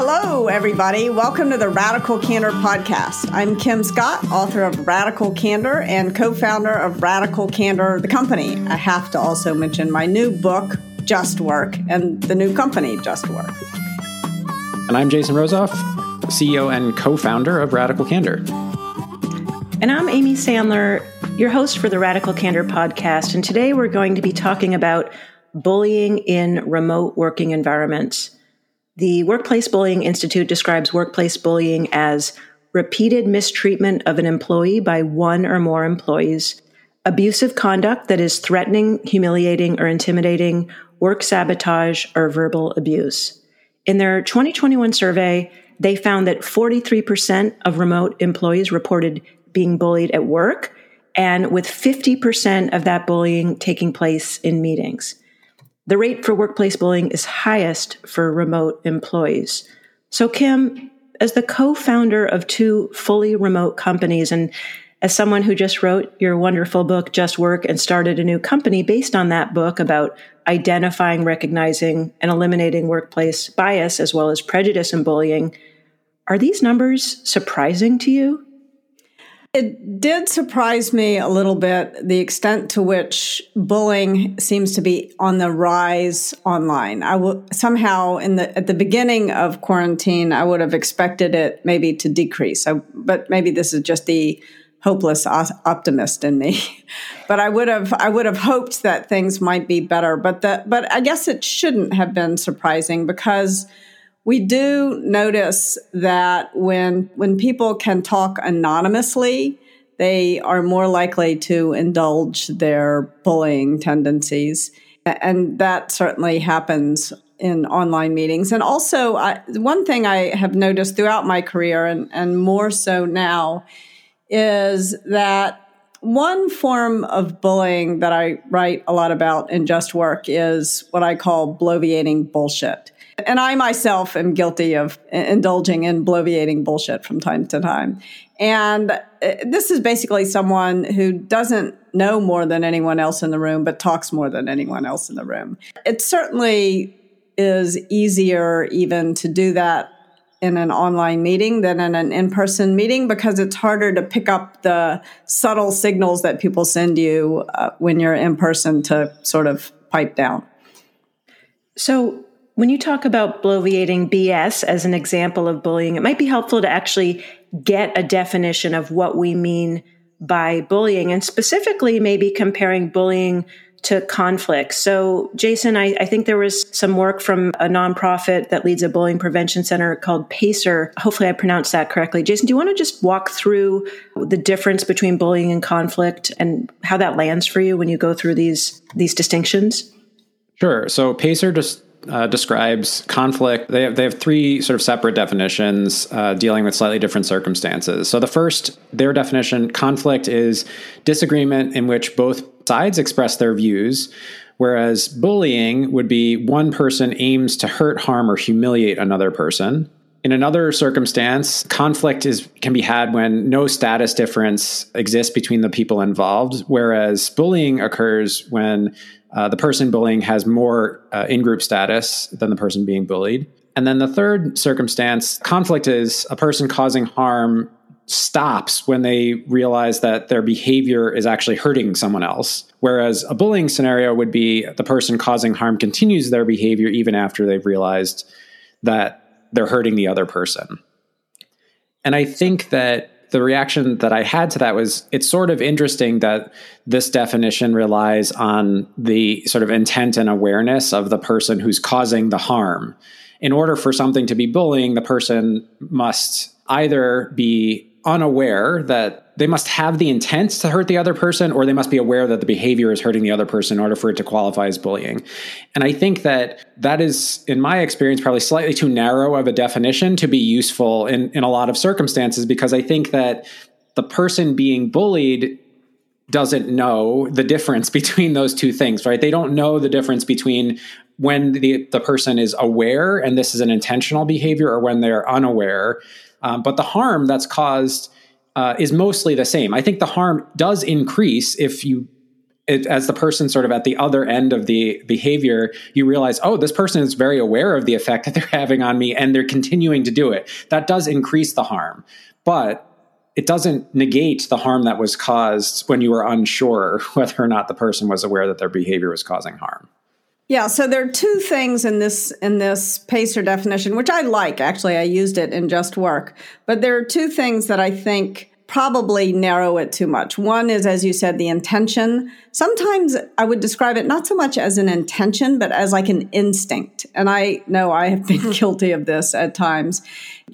Hello, everybody. Welcome to the Radical Candor podcast. I'm Kim Scott, author of Radical Candor and co founder of Radical Candor, the company. I have to also mention my new book, Just Work, and the new company, Just Work. And I'm Jason Rosoff, CEO and co founder of Radical Candor. And I'm Amy Sandler, your host for the Radical Candor podcast. And today we're going to be talking about bullying in remote working environments. The Workplace Bullying Institute describes workplace bullying as repeated mistreatment of an employee by one or more employees, abusive conduct that is threatening, humiliating, or intimidating, work sabotage, or verbal abuse. In their 2021 survey, they found that 43% of remote employees reported being bullied at work, and with 50% of that bullying taking place in meetings. The rate for workplace bullying is highest for remote employees. So, Kim, as the co founder of two fully remote companies, and as someone who just wrote your wonderful book, Just Work, and started a new company based on that book about identifying, recognizing, and eliminating workplace bias as well as prejudice and bullying, are these numbers surprising to you? It did surprise me a little bit the extent to which bullying seems to be on the rise online. I somehow in the at the beginning of quarantine, I would have expected it maybe to decrease. I, but maybe this is just the hopeless optimist in me. but I would have I would have hoped that things might be better. But the but I guess it shouldn't have been surprising because we do notice that when when people can talk anonymously, they are more likely to indulge their bullying tendencies. And that certainly happens in online meetings. And also, I, one thing I have noticed throughout my career, and, and more so now, is that one form of bullying that I write a lot about in Just Work is what I call bloviating bullshit. And I myself am guilty of indulging in bloviating bullshit from time to time. And uh, this is basically someone who doesn't know more than anyone else in the room, but talks more than anyone else in the room. It certainly is easier even to do that in an online meeting than in an in person meeting because it's harder to pick up the subtle signals that people send you uh, when you're in person to sort of pipe down. So, when you talk about bloviating BS as an example of bullying, it might be helpful to actually get a definition of what we mean by bullying and specifically maybe comparing bullying to conflict. So, Jason, I, I, think there was some work from a nonprofit that leads a bullying prevention center called PACER. Hopefully, I pronounced that correctly. Jason, do you want to just walk through the difference between bullying and conflict and how that lands for you when you go through these these distinctions? Sure. So, PACER just uh, describes conflict. They have, they have three sort of separate definitions uh, dealing with slightly different circumstances. So, the first, their definition conflict is disagreement in which both sides express their views, whereas bullying would be one person aims to hurt, harm, or humiliate another person. In another circumstance, conflict is can be had when no status difference exists between the people involved, whereas bullying occurs when uh, the person bullying has more uh, in group status than the person being bullied. And then the third circumstance, conflict is a person causing harm stops when they realize that their behavior is actually hurting someone else. Whereas a bullying scenario would be the person causing harm continues their behavior even after they've realized that they're hurting the other person. And I think that the reaction that I had to that was it's sort of interesting that this definition relies on the sort of intent and awareness of the person who's causing the harm. In order for something to be bullying, the person must either be unaware that they must have the intent to hurt the other person or they must be aware that the behavior is hurting the other person in order for it to qualify as bullying. And I think that that is, in my experience, probably slightly too narrow of a definition to be useful in, in a lot of circumstances because I think that the person being bullied doesn't know the difference between those two things, right? They don't know the difference between when the, the person is aware and this is an intentional behavior or when they're unaware. Um, but the harm that's caused uh, is mostly the same. I think the harm does increase if you it, as the person sort of at the other end of the behavior, you realize, oh, this person is very aware of the effect that they're having on me and they're continuing to do it. That does increase the harm. But it doesn't negate the harm that was caused when you were unsure whether or not the person was aware that their behavior was causing harm. Yeah, so there are two things in this in this pacer definition, which I like. Actually, I used it in Just Work, but there are two things that I think probably narrow it too much. One is, as you said, the intention. Sometimes I would describe it not so much as an intention, but as like an instinct. And I know I have been guilty of this at times.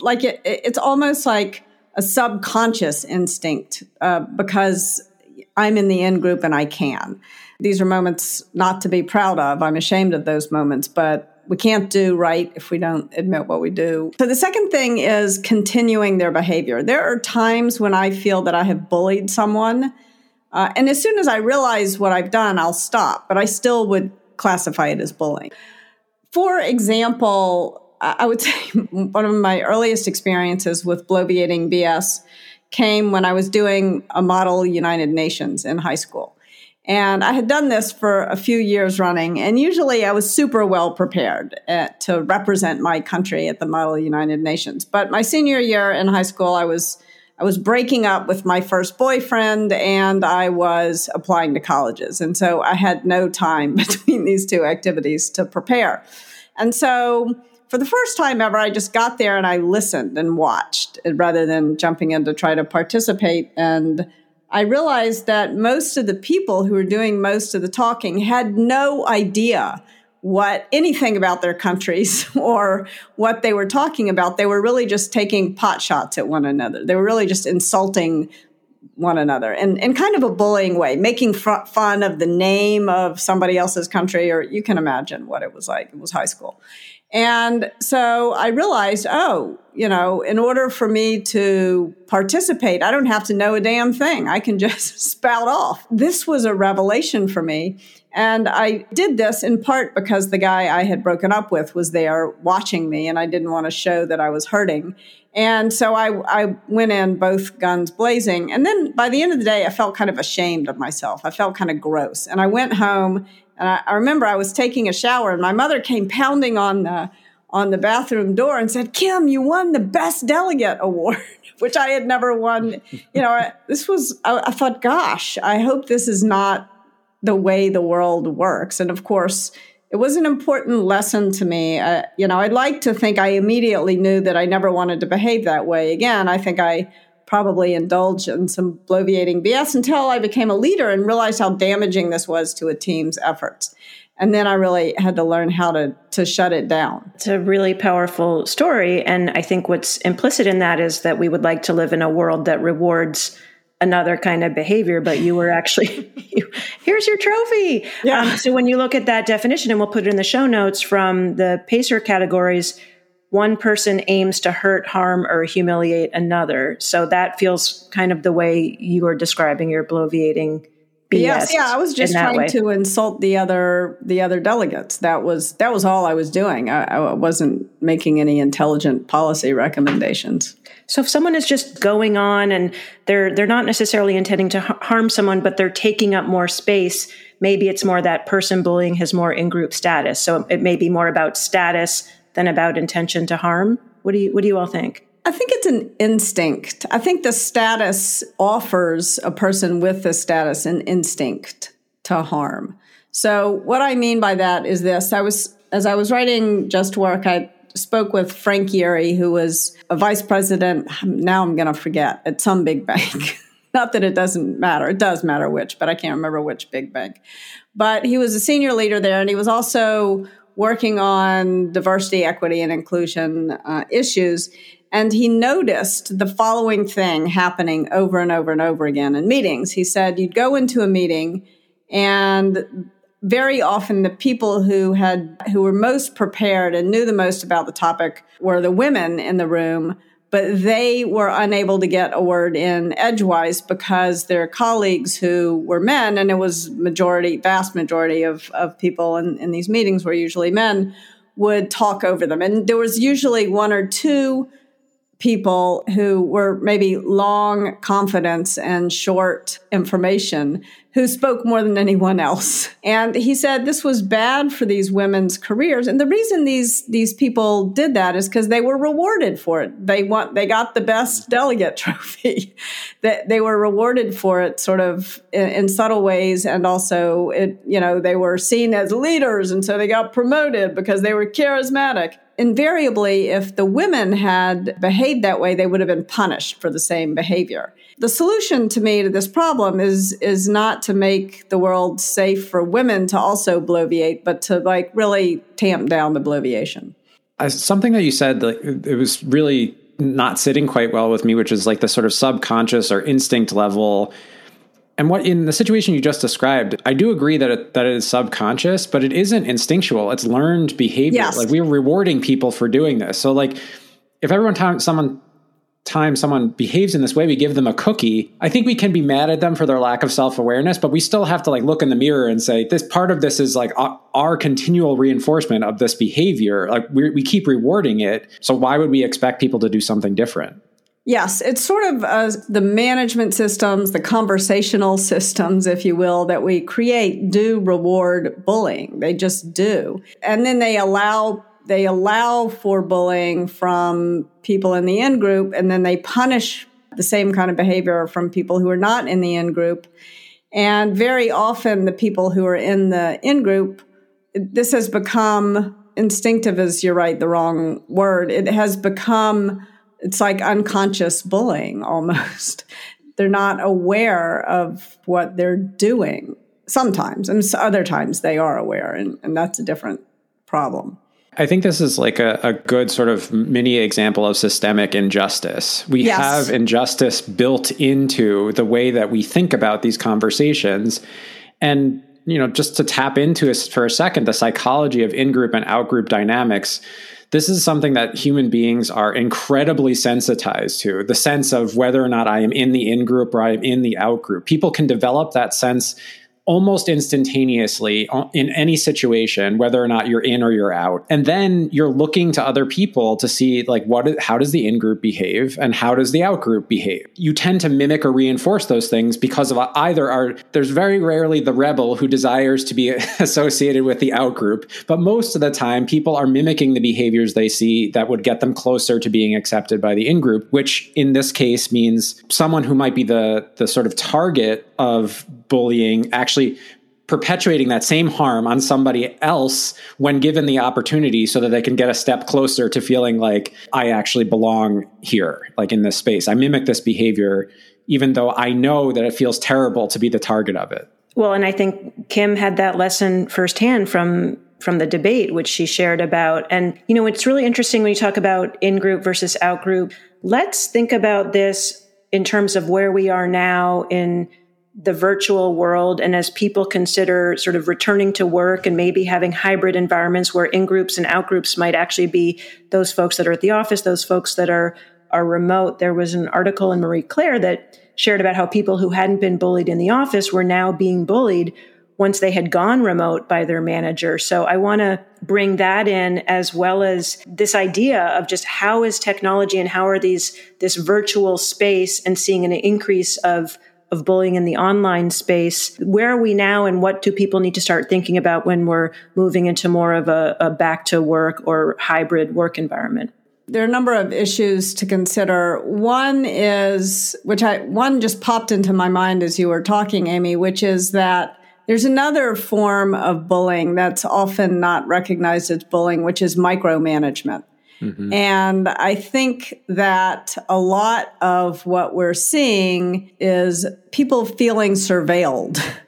Like it, it's almost like a subconscious instinct uh, because I'm in the in group and I can. These are moments not to be proud of. I'm ashamed of those moments, but we can't do right if we don't admit what we do. So the second thing is continuing their behavior. There are times when I feel that I have bullied someone. Uh, and as soon as I realize what I've done, I'll stop, but I still would classify it as bullying. For example, I would say one of my earliest experiences with bloviating BS came when I was doing a model United Nations in high school. And I had done this for a few years running, and usually I was super well prepared at, uh, to represent my country at the Model United Nations. But my senior year in high school, I was I was breaking up with my first boyfriend, and I was applying to colleges, and so I had no time between these two activities to prepare. And so, for the first time ever, I just got there and I listened and watched rather than jumping in to try to participate and I realized that most of the people who were doing most of the talking had no idea what anything about their countries or what they were talking about. They were really just taking pot shots at one another. They were really just insulting one another and in kind of a bullying way, making fun of the name of somebody else's country, or you can imagine what it was like. It was high school. And so I realized, oh, you know, in order for me to participate, I don't have to know a damn thing. I can just spout off. This was a revelation for me. And I did this in part because the guy I had broken up with was there watching me and I didn't want to show that I was hurting. And so I, I went in both guns blazing. And then by the end of the day, I felt kind of ashamed of myself. I felt kind of gross. And I went home and I, I remember I was taking a shower and my mother came pounding on the on the bathroom door and said, Kim, you won the best delegate award, which I had never won. You know, I, this was, I, I, thought, gosh, I hope this is not the way the world works. And of course, it was an important lesson to me. Uh, you know, I'd like to think I immediately knew that I never wanted to behave that way again. I think I probably indulged in some bloviating BS until I became a leader and realized how damaging this was to a team's efforts. And then I really had to learn how to to shut it down. It's a really powerful story, and I think what's implicit in that is that we would like to live in a world that rewards another kind of behavior, but you were actually, here's your trophy. Yeah. Um, so when you look at that definition, and we'll put it in the show notes from the PACER categories, one person aims to hurt, harm, or humiliate another. So that feels kind of the way you are describing your bloviating. Yes, yeah, I was just trying way. to insult the other the other delegates. That was that was all I was doing. I, I wasn't making any intelligent policy recommendations. So if someone is just going on and they're they're not necessarily intending to harm someone, but they're taking up more space, maybe it's more that person bullying has more in group status. So it may be more about status than about intention to harm? What do you what do you all think? I think it's an instinct. I think the status offers a person with the status an instinct to harm. So what I mean by that is this. I was as I was writing Just Work, I spoke with Frank Yeary, who was a vice president. Now I'm going to forget at some big bank. Not that it doesn't matter. It does matter which, but I can't remember which big bank. But he was a senior leader there, and he was also working on diversity, equity, and inclusion uh, issues. And he noticed the following thing happening over and over and over again in meetings. He said, You'd go into a meeting, and very often the people who had who were most prepared and knew the most about the topic were the women in the room but they were unable to get a word in edgewise because their colleagues who were men, and it was majority, vast majority of, of people in, in these meetings were usually men, would talk over them. And there was usually one or two people who were maybe long confidence and short information who spoke more than anyone else. And he said this was bad for these women's careers. And the reason these these people did that is because they were rewarded for it. They want they got the best delegate trophy. that they were rewarded for it sort of in, in subtle ways and also it you know they were seen as leaders and so they got promoted because they were charismatic invariably, if the women had behaved that way, they would have been punished for the same behavior. The solution to me to this problem is is not to make the world safe for women to also bloviate, but to like really tamp down the bloviation. Something that you said, like, it was really not sitting quite well with me, which is like the sort of subconscious or instinct level and what in the situation you just described, I do agree that it, that it is subconscious, but it isn't instinctual. It's learned behavior. Yes. Like we're rewarding people for doing this. So like if everyone time someone time someone behaves in this way, we give them a cookie. I think we can be mad at them for their lack of self awareness, but we still have to like look in the mirror and say this part of this is like our, our continual reinforcement of this behavior. Like we we keep rewarding it. So why would we expect people to do something different? Yes, it's sort of uh, the management systems, the conversational systems, if you will, that we create do reward bullying. They just do. And then they allow they allow for bullying from people in the in group and then they punish the same kind of behavior from people who are not in the in group. And very often the people who are in the in group this has become instinctive is you're right the wrong word. It has become it's like unconscious bullying almost. they're not aware of what they're doing sometimes, and other times they are aware, and, and that's a different problem. I think this is like a, a, good sort of mini example of systemic injustice. We yes. have injustice built into the way that we think about these conversations. And, you know, just to tap into for a second, the psychology of in group and out group dynamics this is something that human beings are incredibly sensitized to the sense of whether or not I am in the in group or I am in the out group. People can develop that sense almost instantaneously uh, in any situation whether or not you're in or you're out. And then you're looking to other people to see like what how does the in group behave and how does the out group behave? You tend to mimic or reinforce those things because of either there's very rarely the rebel who desires to be associated with the out group but most of the time people are mimicking the behaviors they see that would get them closer to being accepted by the in group which in this case means someone who might be the the sort of target of bullying actually perpetuating that same harm on somebody else when given the opportunity so that they can get a step closer to feeling like I actually belong here, like in this space. I mimic this behavior, even though I know that it feels terrible to be the target of it. Well, and I think Kim had that lesson firsthand from from the debate, which she shared about. And, you know, it's really interesting when you talk about in group versus out group. Let's think about this in terms of where we are now in the virtual world and as people consider sort of returning to work and maybe having hybrid environments where in groups and out groups might actually be those folks that are at the office, those folks that are are remote. There was an article in Marie Claire that shared about how people who hadn't been bullied in the office were now being bullied once they had gone remote by their manager. So I want to bring that in as well as this idea of just how is technology and how are these this virtual space and seeing an increase of of bullying in the online space. Where are we now, and what do people need to start thinking about when we're moving into more of a, a back to work or hybrid work environment? There are a number of issues to consider. One is, which I, one just popped into my mind as you were talking, Amy, which is that there's another form of bullying that's often not recognized as bullying, which is micromanagement. Mm-hmm. And I think that a lot of what we're seeing is people feeling surveilled.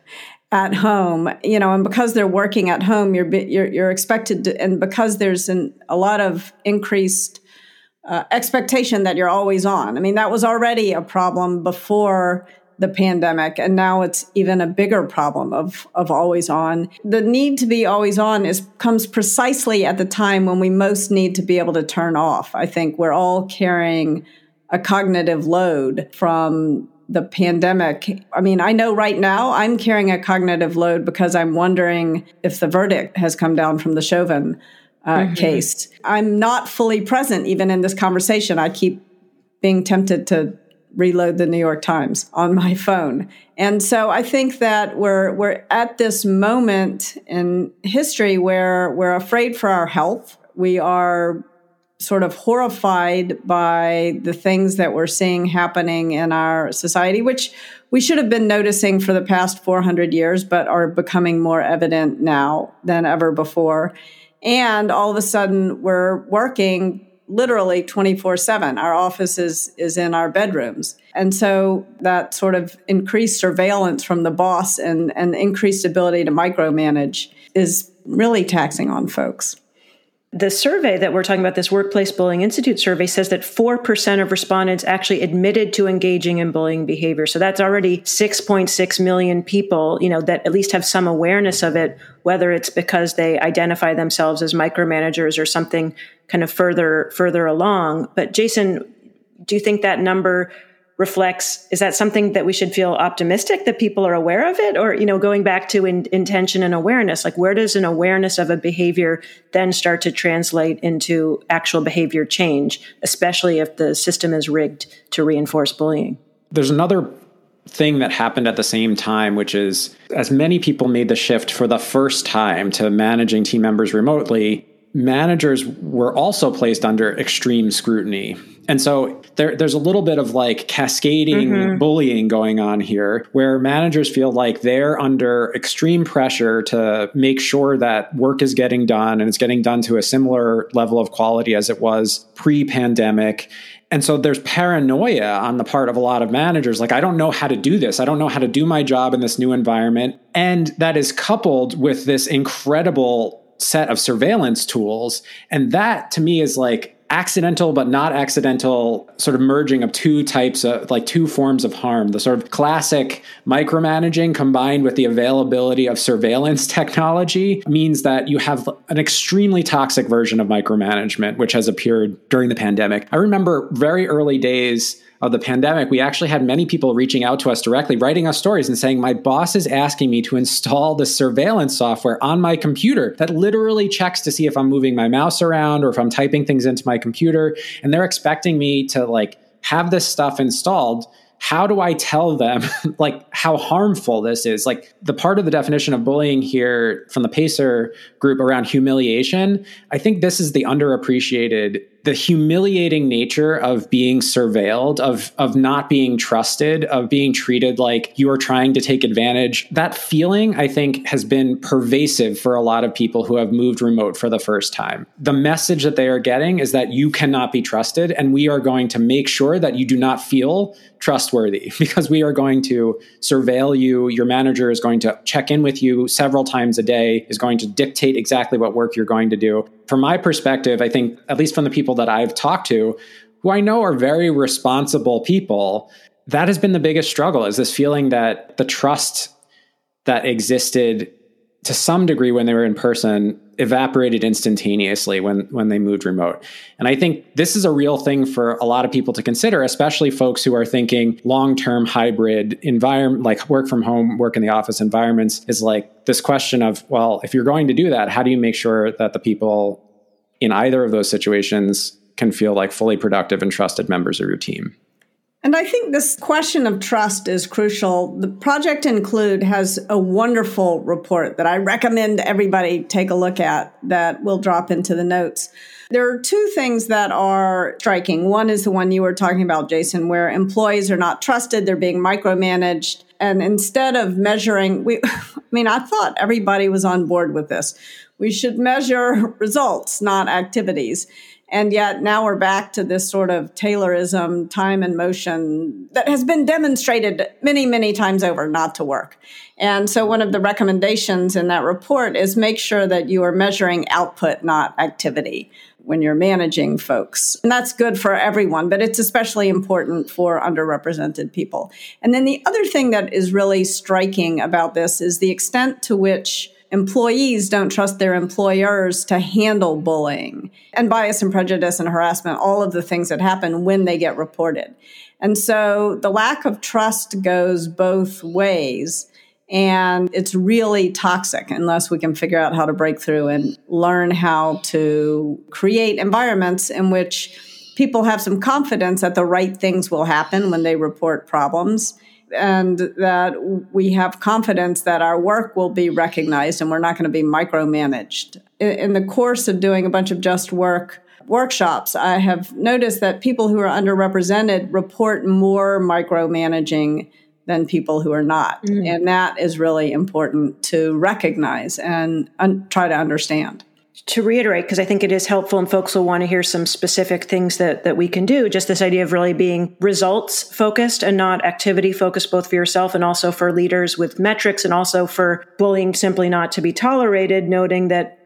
at home, you know, and because they're working at home, you're you're, you're expected to, and because there's an, a lot of increased uh, expectation that you're always on. I mean, that was already a problem before the pandemic and now it's even a bigger problem of of always on. The need to be always on is comes precisely at the time when we most need to be able to turn off. I think we're all carrying a cognitive load from the pandemic. I mean i know right now i'm carrying a cognitive load because i'm wondering if the verdict has come down from the chauvin uh, mm-hmm. case. I'm not fully present even in this conversation. I keep being tempted to reload the New York Times on my phone. And so I think that we're we're at this moment in history where we're afraid for our health. We are sort of horrified by the things that we're seeing happening in our society, which we should have been noticing for the past 400 years, but are becoming more evident now than ever before. And all of a sudden, we're working literally 24 7. Our office is, is in our bedrooms. And so that sort of increased surveillance from the boss and, and increased ability to micromanage is really taxing on folks the survey that we're talking about, this Workplace Bullying Institute survey, says that 4% of respondents actually admitted to engaging in bullying behavior. So that's already 6.6 million people, you know, that at least have some awareness of it, whether it's because they identify themselves as micromanagers or something kind of further, further along. But Jason, do you think that number reflects is that something that we should feel optimistic that people are aware of it? Or you know going back to in, intention and awareness like where does an awareness of a behavior then start to translate into actual behavior change especially if the system is rigged to reinforce bullying? There's another thing that happened at the same time which is as many people made the shift for the first time to managing team members remotely managers were also placed under extreme scrutiny. And so there, there's a little bit of like cascading mm-hmm. bullying going on here where managers feel like they're under extreme pressure to make sure that work is getting done and it's getting done to a similar level of quality as it was pre pandemic. And so there's paranoia on the part of a lot of managers. Like, I don't know how to do this. I don't know how to do my job in this new environment. And that is coupled with this incredible set of surveillance tools. And that to me is like accidental but not accidental sort of merging of two types of like two forms of harm the sort of classic micromanaging combined with the availability of surveillance technology means that you have an extremely toxic version of micromanagement which has appeared during the pandemic i remember very early days of the pandemic, we actually had many people reaching out to us directly, writing us stories and saying, My boss is asking me to install the surveillance software on my computer that literally checks to see if I'm moving my mouse around or if I'm typing things into my computer. And they're expecting me to like have this stuff installed how do I tell them like how harmful this is? Like the part of the definition of bullying here from the Pacer group around humiliation, I think this is the underappreciated the humiliating nature of being surveilled, of of not being trusted, of being treated like you are trying to take advantage. That feeling, I think, has been pervasive for a lot of people who have moved remote for the first time. The message that they are getting is that you cannot be trusted, and we are going to make sure that you do not feel trustworthy because we are going to surveil you. Your manager is going to check in with you several times a day, is going to dictate exactly what work you're going to do from my perspective, I think, at least from the people that I've talked to, who I know are very responsible people, that has been the biggest struggle is this feeling that the trust that existed to some degree when they were in person evaporated instantaneously when when they moved remote. And I think this is a real thing for a lot of people to consider, especially folks who are thinking long-term hybrid environment like work from home, work in the office environments is like this question of, well, if you're going to do that, how do you make sure that the people in either of those situations can feel like fully productive and trusted members of your team? And I think this question of trust is crucial. The Project Include has a wonderful report that I recommend everybody take a look at that we'll drop into the notes. There are two things that are striking. One is the one you were talking about, Jason, where employees are not trusted, they're being micromanaged. And instead of measuring, we, I mean, I thought everybody was on board with this. We should measure results, not activities. And yet now we're back to this sort of Taylorism, time and motion that has been demonstrated many, many times over not to work. And so one of the recommendations in that report is make sure that you are measuring output, not activity when you're managing folks. And that's good for everyone, but it's especially important for underrepresented people. And then the other thing that is really striking about this is the extent to which employees don't trust their employers to handle bullying and bias and prejudice and harassment, all of the things that happen when they get reported. And so the lack of trust goes both ways. And it's really toxic unless we can figure out how to break through and learn how to create environments in which people have some confidence that the right things will happen when they report problems and that we have confidence that our work will be recognized and we're not going to be micromanaged. In, the course of doing a bunch of just work workshops, I have noticed that people who are underrepresented report more micromanaging than people who are not. Mm-hmm. And that is really important to recognize and un- try to understand to reiterate, because I think it is helpful and folks will want to hear some specific things that, that we can do, just this idea of really being results focused and not activity focused, both for yourself and also for leaders with metrics and also for bullying simply not to be tolerated, noting that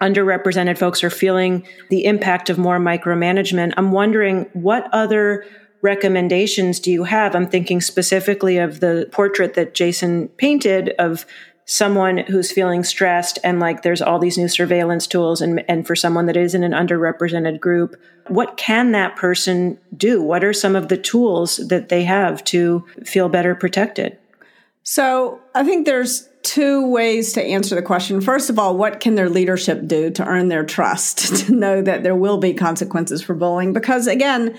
underrepresented folks are feeling the impact of more micromanagement. I'm wondering what other recommendations do you have? I'm thinking specifically of the portrait that Jason painted of someone who's feeling stressed and like there's all these new surveillance tools and, and for someone that is in an underrepresented group what can that person do? What are some of the tools that they have to feel better protected? So i think there's two ways to answer the question. First of all what can their leadership do to earn their trust to know that there will be consequences for bullying? Because again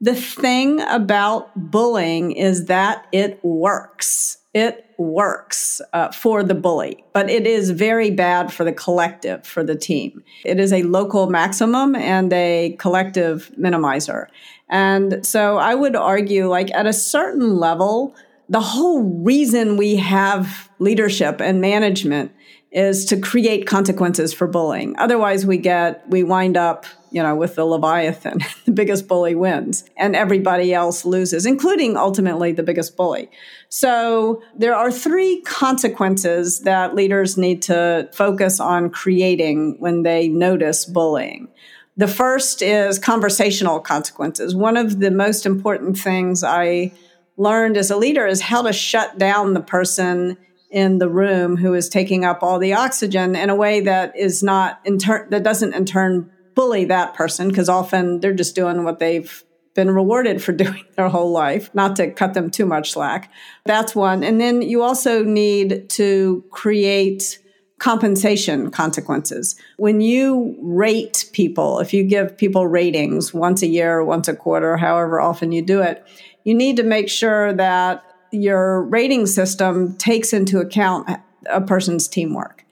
the thing about bullying is that it works. It works uh, for the bully, but it is very bad for the collective, for the team. It is a local maximum and a collective minimizer. And so I would argue, like, at a certain level, the whole reason we have leadership and management is to create consequences for bullying. Otherwise, we get, we wind up you know, with the Leviathan, the biggest bully wins and everybody else loses, including ultimately the biggest bully. So there are three consequences that leaders need to focus on creating when they notice bullying. The first is conversational consequences. One of the most important things I learned as a leader is how to shut down the person in the room who is taking up all the oxygen in a way that is not in turn that doesn't in turn bully that person because often they're just doing what they've been rewarded for doing their whole life, not to cut them too much slack. That's one. And then you also need to create compensation consequences. When you rate people, if you give people ratings once a year, once a quarter, however often you do it, you need to make sure that your rating system takes into account a person's teamwork.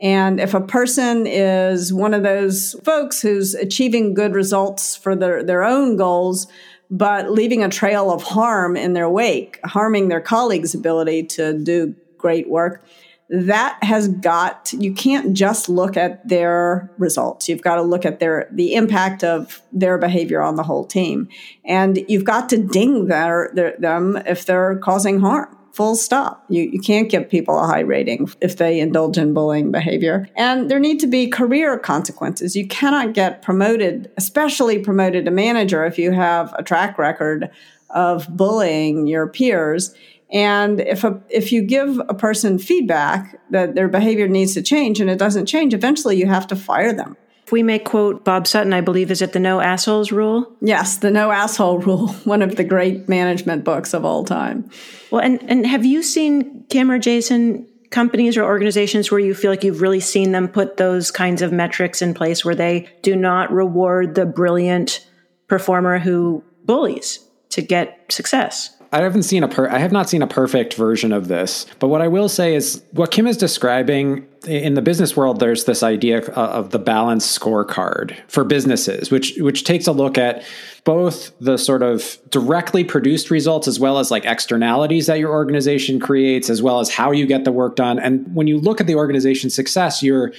And if a person is one of those folks who's achieving good results for their, their own goals, but leaving a trail of harm in their wake, harming their colleagues' ability to do great work, that has got you can't just look at their results you've got to look at their the impact of their behavior on the whole team and you've got to ding their, their, them if they're causing harm full stop. You, you can't give people a high rating if they indulge in bullying behavior. And there need to be career consequences. You cannot get promoted, especially promoted to manager, if you have a track record of bullying your peers. And if a, if you give a person feedback that their behavior needs to change and it doesn't change, eventually you have to fire them. If we may quote Bob Sutton, I believe, is it the no assholes rule? Yes, the no asshole rule, one of the great management books of all time. Well, and, and have you seen, Kim or Jason, companies or organizations where you feel like you've really seen them put those kinds of metrics in place where they do not reward the brilliant performer who bullies to get success? I haven't seen a per I have not seen a perfect version of this. But what I will say is what Kim is describing in the business world there's this idea of the balanced scorecard for businesses which which takes a look at both the sort of directly produced results as well as like externalities that your organization creates as well as how you get the work done and when you look at the organization's success you're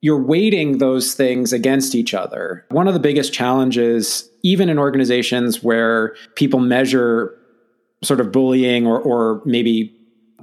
you're weighting those things against each other. One of the biggest challenges, even in organizations where people measure sort of bullying or, or maybe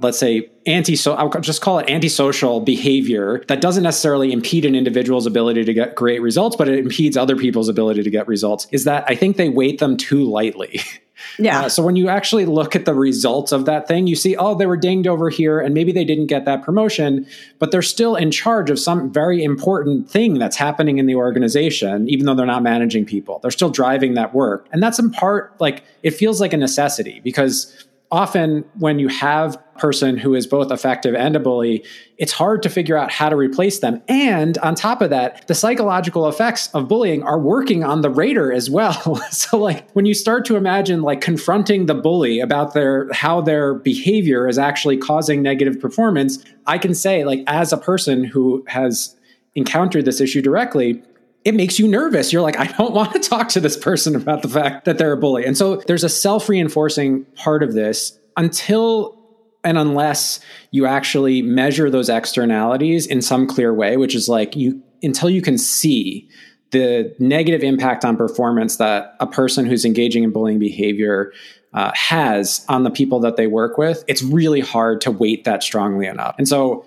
let's say anti so I'll just call it antisocial behavior that doesn't necessarily impede an individual's ability to get great results but it impedes other people's ability to get results is that I think they weight them too lightly. Yeah. Uh, so when you actually look at the results of that thing, you see, oh, they were dinged over here and maybe they didn't get that promotion, but they're still in charge of some very important thing that's happening in the organization, even though they're not managing people. They're still driving that work. And that's in part like it feels like a necessity because often when you have person who is both effective and a bully, it's hard to figure out how to replace them. And on top of that, the psychological effects of bullying are working on the raider as well. so like when you start to imagine like confronting the bully about their how their behavior is actually causing negative performance, I can say like as a person who has encountered this issue directly, it makes you nervous. You're like, I don't want to talk to this person about the fact that they're a bully. And so there's a self reinforcing part of this until and unless you actually measure those externalities in some clear way, which is like you until you can see the negative impact on performance that a person who's engaging in bullying behavior uh, has on the people that they work with, it's really hard to weight that strongly enough. And so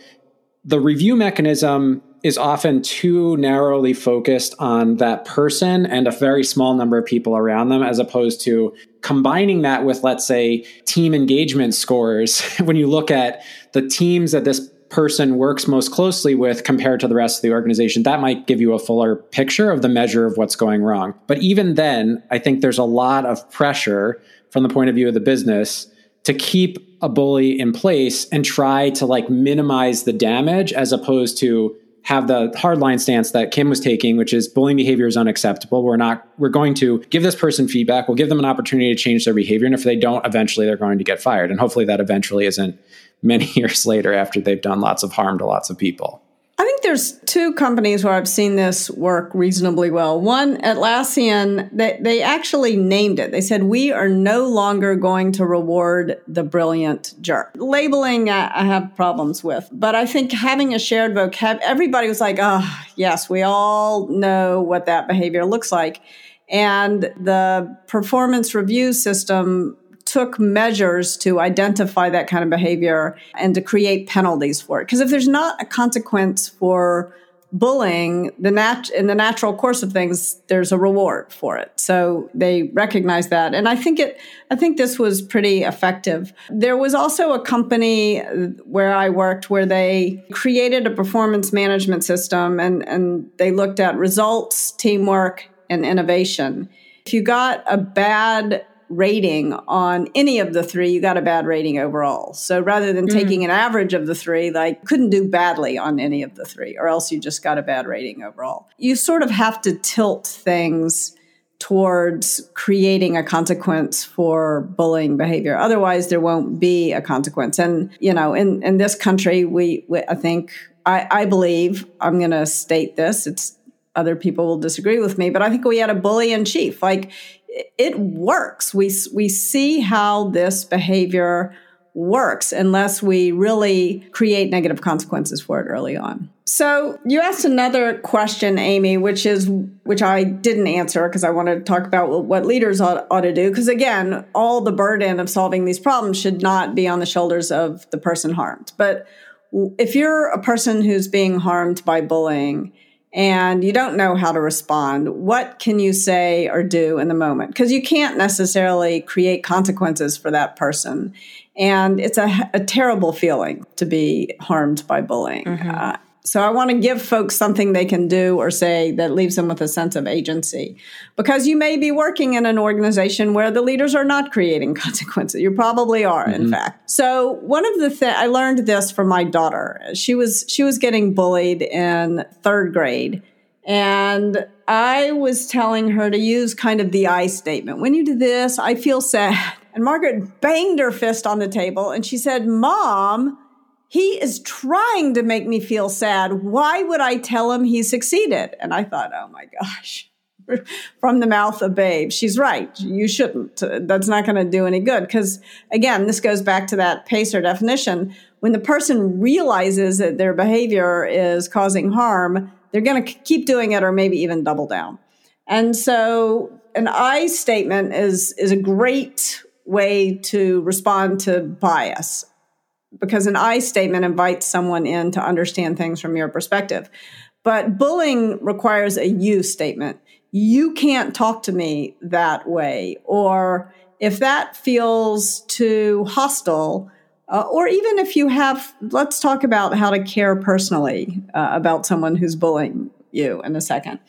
the review mechanism is often too narrowly focused on that person and a very small number of people around them, as opposed to combining that with, let's say, team engagement scores. when you look at the teams that this person works most closely with compared to the rest of the organization, that might give you a fuller picture of the measure of what's going wrong. But even then, I think there's a lot of pressure from the point of view of the business to keep a bully in place and try to like minimize the damage as opposed to have the hardline stance that Kim was taking, which is bullying behavior is unacceptable. We're not, we're going to give this person feedback. We'll give them an opportunity to change their behavior. And if they don't, eventually they're going to get fired. And hopefully that eventually isn't many years later after they've done lots of harm to lots of people. I think there's two companies where I've seen this work reasonably well. One, Atlassian, they, they actually named it. They said, We are no longer going to reward the brilliant jerk. Labeling, I, I have problems with, but I think having a shared vocab, everybody was like, Oh, yes, we all know what that behavior looks like. And the performance review system took measures to identify that kind of behavior and to create penalties for it. Because if there's not a consequence for bullying, the nat- in the natural course of things, there's a reward for it. So they recognize that, and I think it. I think this was pretty effective. There was also a company where I worked where they created a performance management system, and and they looked at results, teamwork, and innovation. If you got a bad rating on any of the three, you got a bad rating overall. So rather than mm-hmm. taking an average of the three, like couldn't do badly on any of the three, or else you just got a bad rating overall. You sort of have to tilt things towards creating a consequence for bullying behavior. Otherwise, there won't be a consequence. And, you know, in, in this country, we, we I think, I, I believe, I'm going to state this, it's other people will disagree with me, but I think we had a bully in chief. Like it works. We we see how this behavior works unless we really create negative consequences for it early on. So you asked another question, Amy, which is which I didn't answer because I wanted to talk about what leaders ought, ought to do. Because again, all the burden of solving these problems should not be on the shoulders of the person harmed. But if you're a person who's being harmed by bullying and you don't know how to respond, what can you say or do in the moment? Because you can't necessarily create consequences for that person. And it's a, a terrible feeling to be harmed by bullying. Mm-hmm. Uh, so I want to give folks something they can do or say that leaves them with a sense of agency. Because you may be working in an organization where the leaders are not creating consequences. You probably are, mm-hmm. in fact. So one of the things I learned this from my daughter. She was she was getting bullied in third grade. And I was telling her to use kind of the I statement. When you do this, I feel sad. And Margaret banged her fist on the table and she said, Mom, he is trying to make me feel sad. Why would I tell him he succeeded? And I thought, oh my gosh, from the mouth of babe. She's right. You shouldn't. That's not going to do any good. Because again, this goes back to that PACER definition. When the person realizes that their behavior is causing harm, they're going to keep doing it or maybe even double down. And so an I statement is, is a great way to respond to bias because an I statement invites someone in to understand things from your perspective. But bullying requires a you statement. You can't talk to me that way. Or if that feels too hostile, uh, or even if you have, let's talk about how to care personally uh, about someone who's bullying you in a second.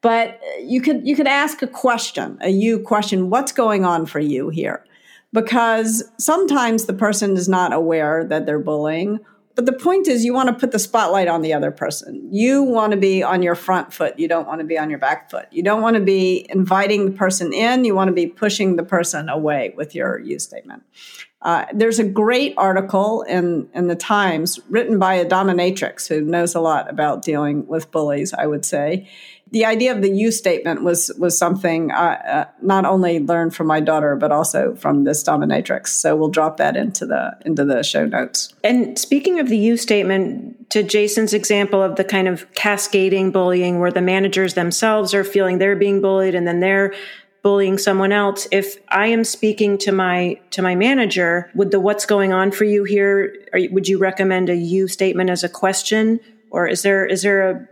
But you could you could ask a question, a you question. What's going on for you here? Because sometimes the person is not aware that they're bullying. But the point is, you want to put the spotlight on the other person. You want to be on your front foot. You don't want to be on your back foot. You don't want to be inviting the person in. You want to be pushing the person away with your you statement. Uh, there's a great article in, in the Times written by a dominatrix who knows a lot about dealing with bullies, I would say. The idea of the you statement was was something I uh, not only learned from my daughter but also from this dominatrix. So we'll drop that into the into the show notes. And speaking of the you statement, to Jason's example of the kind of cascading bullying where the managers themselves are feeling they're being bullied and then they're bullying someone else if i am speaking to my to my manager would the what's going on for you here you, would you recommend a you statement as a question or is there is there a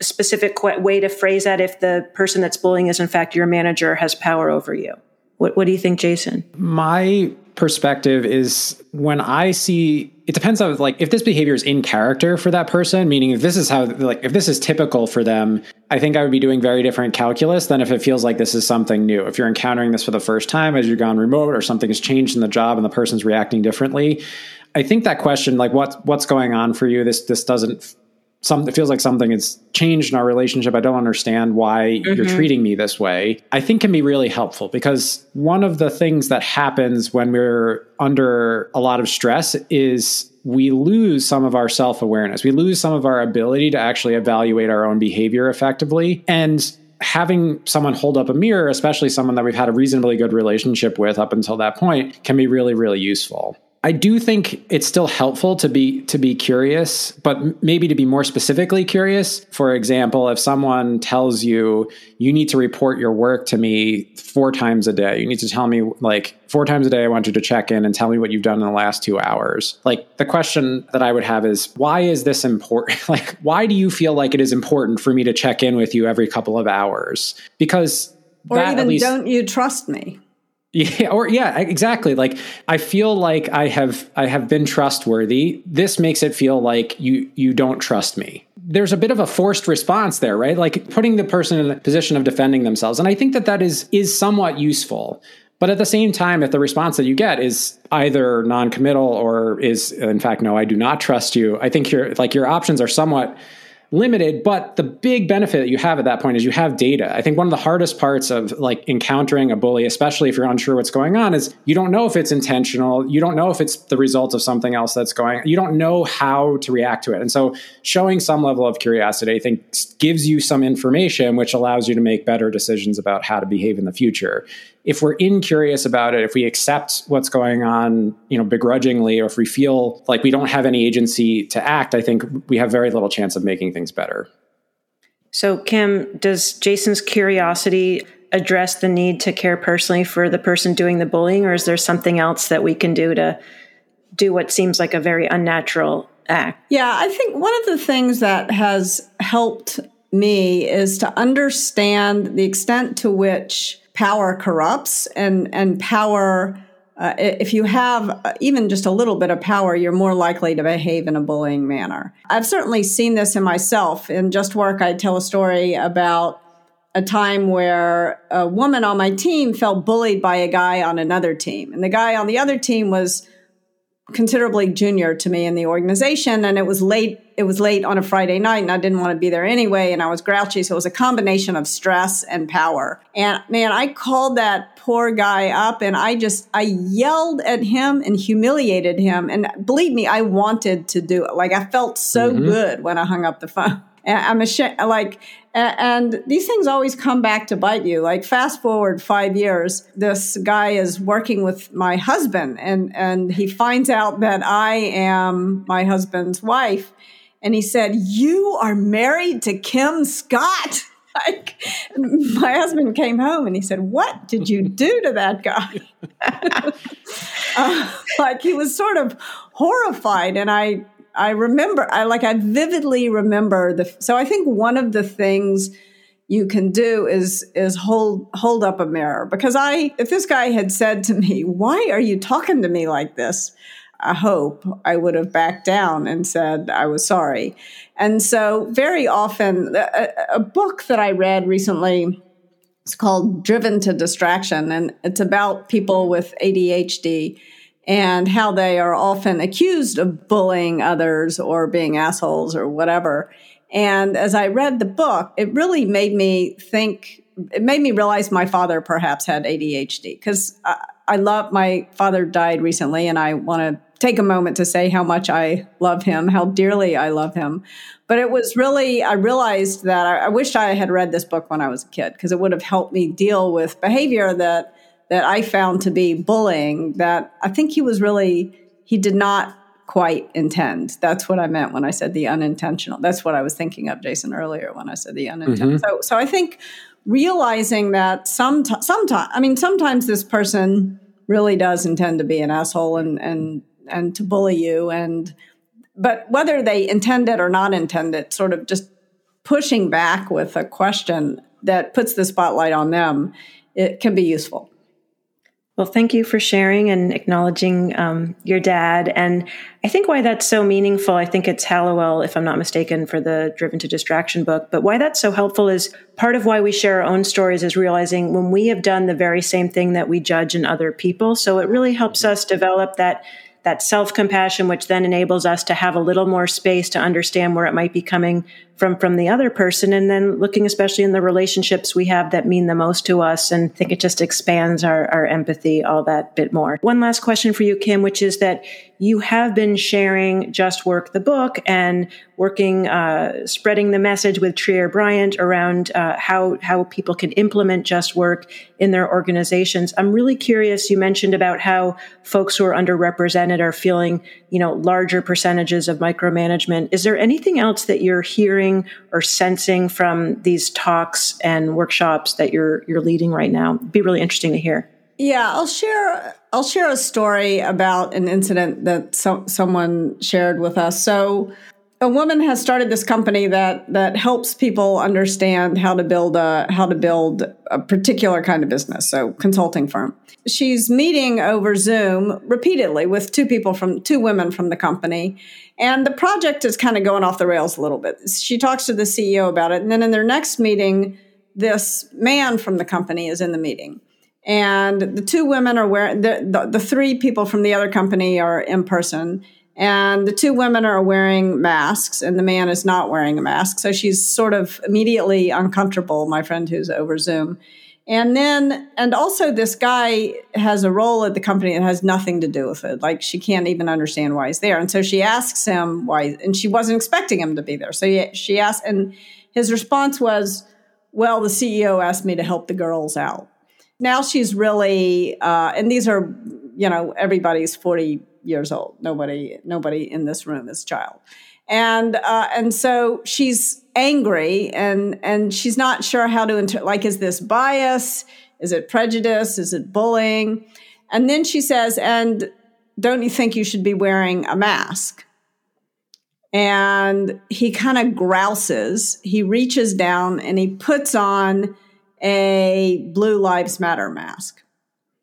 specific way to phrase that if the person that's bullying is in fact your manager has power over you? What, what do you think jason? My perspective is when I see it depends on like if this behavior is in character for that person, meaning if this is how like if this is typical for them, I think I would be doing very different calculus than if it feels like this is something new. If you're encountering this for the first time as you've gone remote or something has changed in the job and the person's reacting differently, I think that question like what what's going on for you? This this doesn't some it feels like something has changed in our relationship. I don't understand why mm-hmm. you're treating me this way. I think can be really helpful because one of the things that happens when we're under a lot of stress is we lose some of our self-awareness. We lose some of our ability to actually evaluate our own behavior effectively. And having someone hold up a mirror, especially someone that we've had a reasonably good relationship with up until that point, can be really, really useful. I do think it's still helpful to be to be curious, but maybe to be more specifically curious. For example, if someone tells you you need to report your work to me four times a day, you need to tell me like four times a day I want you to check in and tell me what you've done in the last 2 hours. Like the question that I would have is why is this important? like why do you feel like it is important for me to check in with you every couple of hours? Because or even least, don't you trust me? Yeah, or yeah, exactly. Like I feel like I have I have been trustworthy. This makes it feel like you you don't trust me. There's a bit of a forced response there, right? Like putting the person in a position of defending themselves. And I think that that is is somewhat useful. But at the same time, if the response that you get is either non-committal or is in fact no, I do not trust you, I think your like your options are somewhat limited but the big benefit that you have at that point is you have data. I think one of the hardest parts of like encountering a bully especially if you're unsure what's going on is you don't know if it's intentional. You don't know if it's the result of something else that's going you don't know how to react to it. And so showing some level of curiosity i think gives you some information which allows you to make better decisions about how to behave in the future if we're incurious about it, if we accept what's going on, you know, begrudgingly, or if we feel like we don't have any agency to act, I think we have very little chance of making things better. So, Kim, does Jason's curiosity address the need to care personally for the person doing the bullying, or is there something else that we can do to do what seems like a very unnatural act? Yeah, I think one of the things that has helped me is to understand the extent to which power corrupts and and power uh, if you have uh, even just a little bit of power, you're more likely to behave in a bullying manner. I've certainly seen this in myself. In Just Work, I tell a story about a time where a woman on my team felt bullied by a guy on another team. And the guy on the other team was considerably junior to me in the organization and it was late it was late on a friday night and i didn't want to be there anyway and i was grouchy. So it was a combination of stress and power. And man i called that poor guy up and i just i yelled at him and humiliated him. And believe me i wanted to do it. Like i felt so mm-hmm. good when i hung up the phone. And I'm ashamed, like, and these things always come back to bite you. Like, fast forward five years, this guy is working with my husband, and and he finds out that I am my husband's wife, and he said, "You are married to Kim Scott." Like, my husband came home and he said, "What did you do to that guy?" uh, like he was sort of horrified, and I I remember, I like, I vividly remember the. So I think one of the things you can do is is hold hold up a mirror because I, if this guy had said to me, "Why are you talking to me like this?" I hope I would have backed down and said I was sorry. And so, very often, a, a book that I read recently is called Driven to Distraction, and it's about people with ADHD and how they are often accused of bullying others or being assholes or whatever. And as I read the book, it really made me think, it made me realize my father perhaps had ADHD because I, I love my father died recently, and I want to take a moment to say how much I love him, how dearly I love him. But it was really, I realized that I, I wish I had read this book when I was a kid because it would have helped me deal with behavior that that I found to be bullying that I think he was really he did not quite intend. That's what I meant when I said the unintentional. That's what I was thinking of Jason earlier when I said the unintentional. Mm-hmm. So so I think realizing that some sometimes I mean sometimes this person really does intend to be an asshole and and and to bully you and but whether they intend it or not intend it sort of just pushing back with a question that puts the spotlight on them it can be useful well, thank you for sharing and acknowledging um, your dad. And I think why that's so meaningful, I think it's Hallowell, if I'm not mistaken, for the Driven to Distraction book. But why that's so helpful is part of why we share our own stories is realizing when we have done the very same thing that we judge in other people. So it really helps us develop that that self compassion, which then enables us to have a little more space to understand where it might be coming from from the other person and then looking especially in the relationships we have that mean the most to us and I think it just expands our, our empathy all that bit more. One last question for you, Kim, which is that you have been sharing Just Work the book and working, uh, spreading the message with Trier Bryant around uh, how how people can implement Just Work in their organizations. I'm really curious. You mentioned about how folks who are underrepresented are feeling, you know, larger percentages of micromanagement. Is there anything else that you're hearing? or sensing from these talks and workshops that you're you're leading right now? It'd be really interesting to hear. Yeah, I'll share I'll share a story about an incident that so, someone shared with us. So a woman has started this company that that helps people understand how to build a how to build a particular kind of business so consulting firm. She's meeting over zoom repeatedly with two people from two women from the company and the project is kind of going off the rails a little bit. She talks to the ceo about it and then in their next meeting this man from the company is in the meeting and the two women are wearing the, the, the three people from the other company are in person and the two women are wearing masks, and the man is not wearing a mask. So she's sort of immediately uncomfortable, my friend who's over Zoom. And then, and also, this guy has a role at the company that has nothing to do with it. Like, she can't even understand why he's there. And so she asks him why, and she wasn't expecting him to be there. So she asked, and his response was, Well, the CEO asked me to help the girls out. Now she's really, uh, and these are, you know, everybody's 40 years old. Nobody, nobody in this room is child. And, uh, and so she's angry and, and she's not sure how to, inter- like, is this bias? Is it prejudice? Is it bullying? And then she says, and don't you think you should be wearing a mask? And he kind of grouses. He reaches down and he puts on a Blue Lives Matter mask.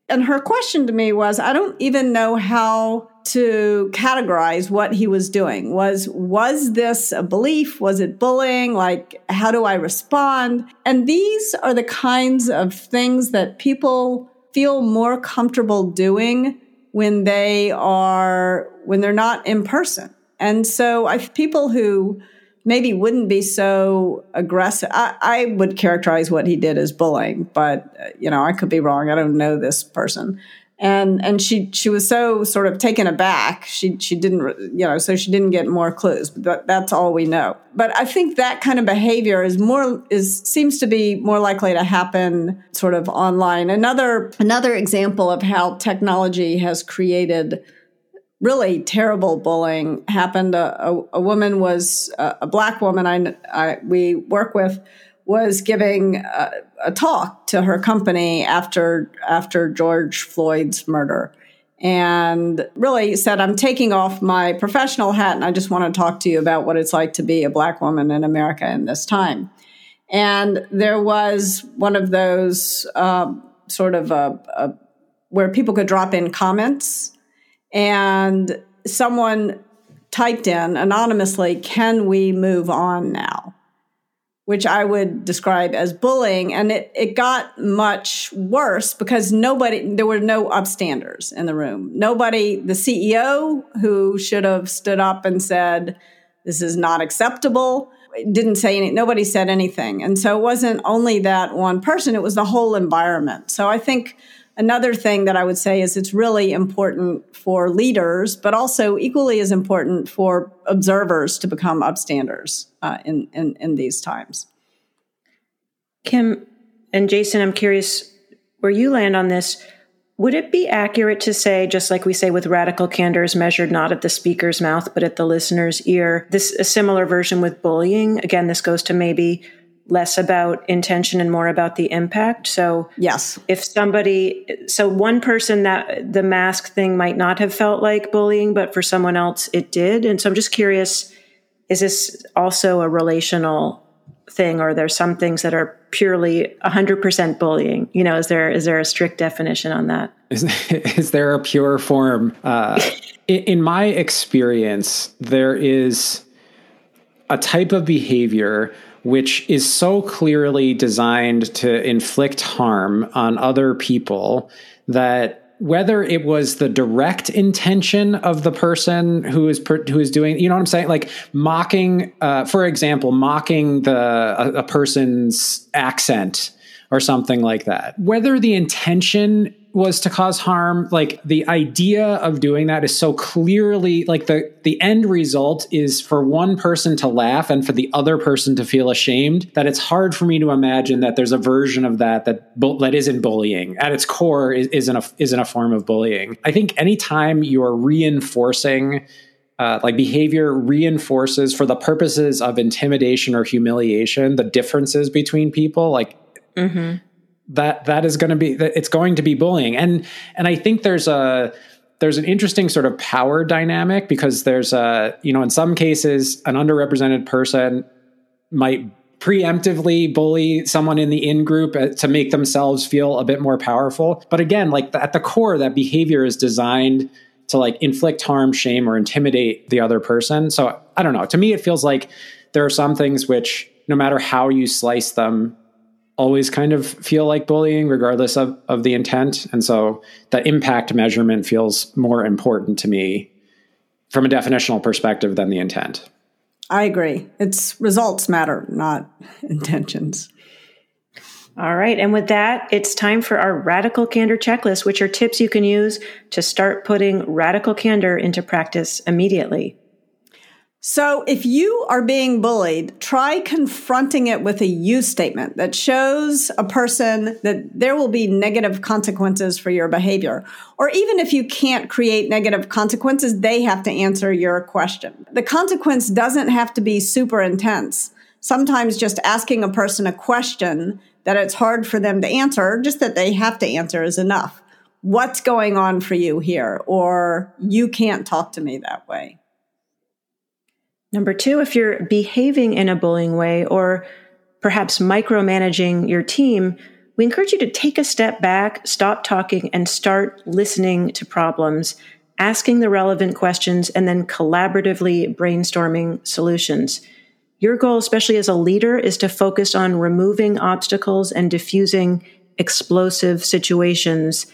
And her question to me was I don't even know how to categorize what he was doing. Was was this a belief? Was it bullying? Like how do I respond? And these are the kinds of things that people feel more comfortable doing when they are when they're not in person. And so I people who maybe wouldn't be so aggressive. I, I, would characterize what he did as bullying, but uh, you know, I could be wrong. I don't know this person. And and she she was so sort of taken aback. She she didn't you know so she didn't get more clues. But that, that's all we know. But I think that kind of behavior is more is seems to be more likely to happen sort of online. Another another example of how technology has created really terrible bullying happened. A, a, a woman was a, a black woman I, I, we work with was giving a, a, talk to her company after after George Floyd's murder, and really said, "I'm taking off my professional hat, and I just want to talk to you about what it's like to be a black woman in America in this time." And there was one of those um, sort of a, where people could drop in comments and someone typed in anonymously, Can we move on now? which I would describe as bullying. And it, it got much worse because nobody, there were no upstanders in the room. Nobody, the CEO who should have stood up and said, this is not acceptable, didn't say anything. Nobody said anything. And so it wasn't only that one person, it was the whole environment. So I think another thing that I would say is it's really important for leaders, but also equally as important for observers to become upstanders uh, in, in, in these times. Kim and Jason, I'm curious where you land on this. Would it be accurate to say, just like we say with radical candor is measured not at the speaker's mouth, but at the listener's ear, this a similar version with bullying? Again, this goes to maybe less about intention and more about the impact. So, yes, if somebody, so one person that the mask thing might not have felt like bullying, but for someone else it did. And so I'm just curious is this also a relational thing? Or there's some things that are purely 100% bullying? You know is there is there a strict definition on that? Is, is there a pure form? Uh, in, in my experience there is a type of behavior which is so clearly designed to inflict harm on other people that whether it was the direct intention of the person who is per, who is doing you know what i'm saying? Like mocking uh, for example mocking the a, a person's accent or something like that. Whether the intention was to cause harm like the idea of doing that is so clearly like the the end result is for one person to laugh and for the other person to feel ashamed that it's hard for me to imagine that there's a version of that that that isn't bullying. At its core is, isn't a isn't a form of bullying. I think anytime you're reinforcing uh, like behavior reinforces for the purposes of intimidation or humiliation the differences between people like mm-hmm that that is going to be that it's going to be bullying. And and i think there's a there's an interesting sort of power dynamic because there's a you know in some cases an underrepresented person might preemptively bully someone in the in group uh, to make themselves feel a bit more powerful. But again like at the core that behavior is designed to like inflict harm shame or intimidate the other person. So i don't know. To me it feels like there are some things which no matter how you slice them always kind of feel like bullying regardless of, of the intent. And so that impact measurement feels more important to me from a definitional perspective than the intent. I agree. It's results matter not intentions. All right. And with that it's time for our radical candor checklist which are tips you can use to start putting radical candor into practice immediately so, if you are being bullied, try confronting it with a you statement that shows a person that there will be negative consequences for your behavior. Or even if you can't create negative consequences, they have to answer your question. The consequence doesn't have to be super intense. Sometimes just asking a person a question that it's hard for them to answer, just that they have to answer is enough. What's going on for you here? Or you can't talk to me that way. Number two, if you're behaving in a bullying way or perhaps micromanaging your team, we encourage you to take a step back, stop talking, and start listening to problems, asking the relevant questions, and then collaboratively brainstorming solutions. Your goal, especially as a leader, is to focus on removing obstacles and diffusing explosive situations.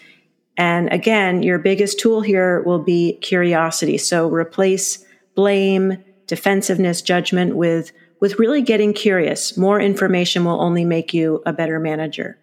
And again, your biggest tool here will be curiosity. So replace blame, defensiveness, judgment with with really getting curious. More information will only make you a better manager.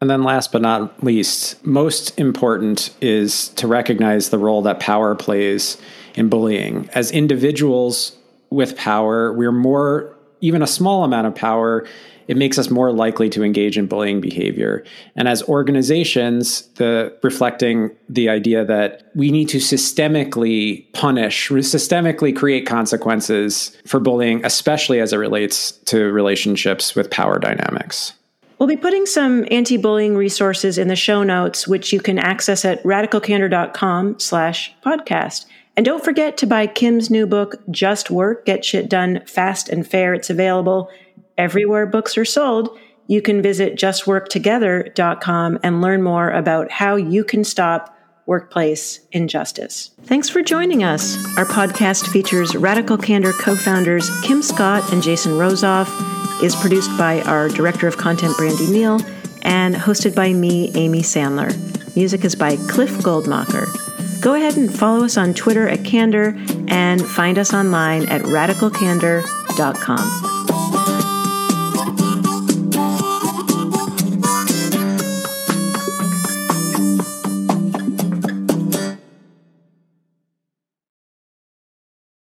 And then last but not least, most important is to recognize the role that power plays in bullying. As individuals with power, we're more even a small amount of power it makes us more likely to engage in bullying behavior. And as organizations, the reflecting the idea that we need to systemically punish, systemically create consequences for bullying, especially as it relates to relationships with power dynamics. We'll be putting some anti-bullying resources in the show notes, which you can access at radicalcandor.com slash podcast. And don't forget to buy Kim's new book, Just Work, Get Shit Done Fast and Fair. It's available everywhere books are sold, you can visit justworktogether.com and learn more about how you can stop workplace injustice. Thanks for joining us. Our podcast features Radical Candor co founders Kim Scott and Jason Rosoff, is produced by our Director of Content, Brandi Neal, and hosted by me, Amy Sandler. Music is by Cliff Goldmacher. Go ahead and follow us on Twitter at Candor and find us online at radicalcandor.com.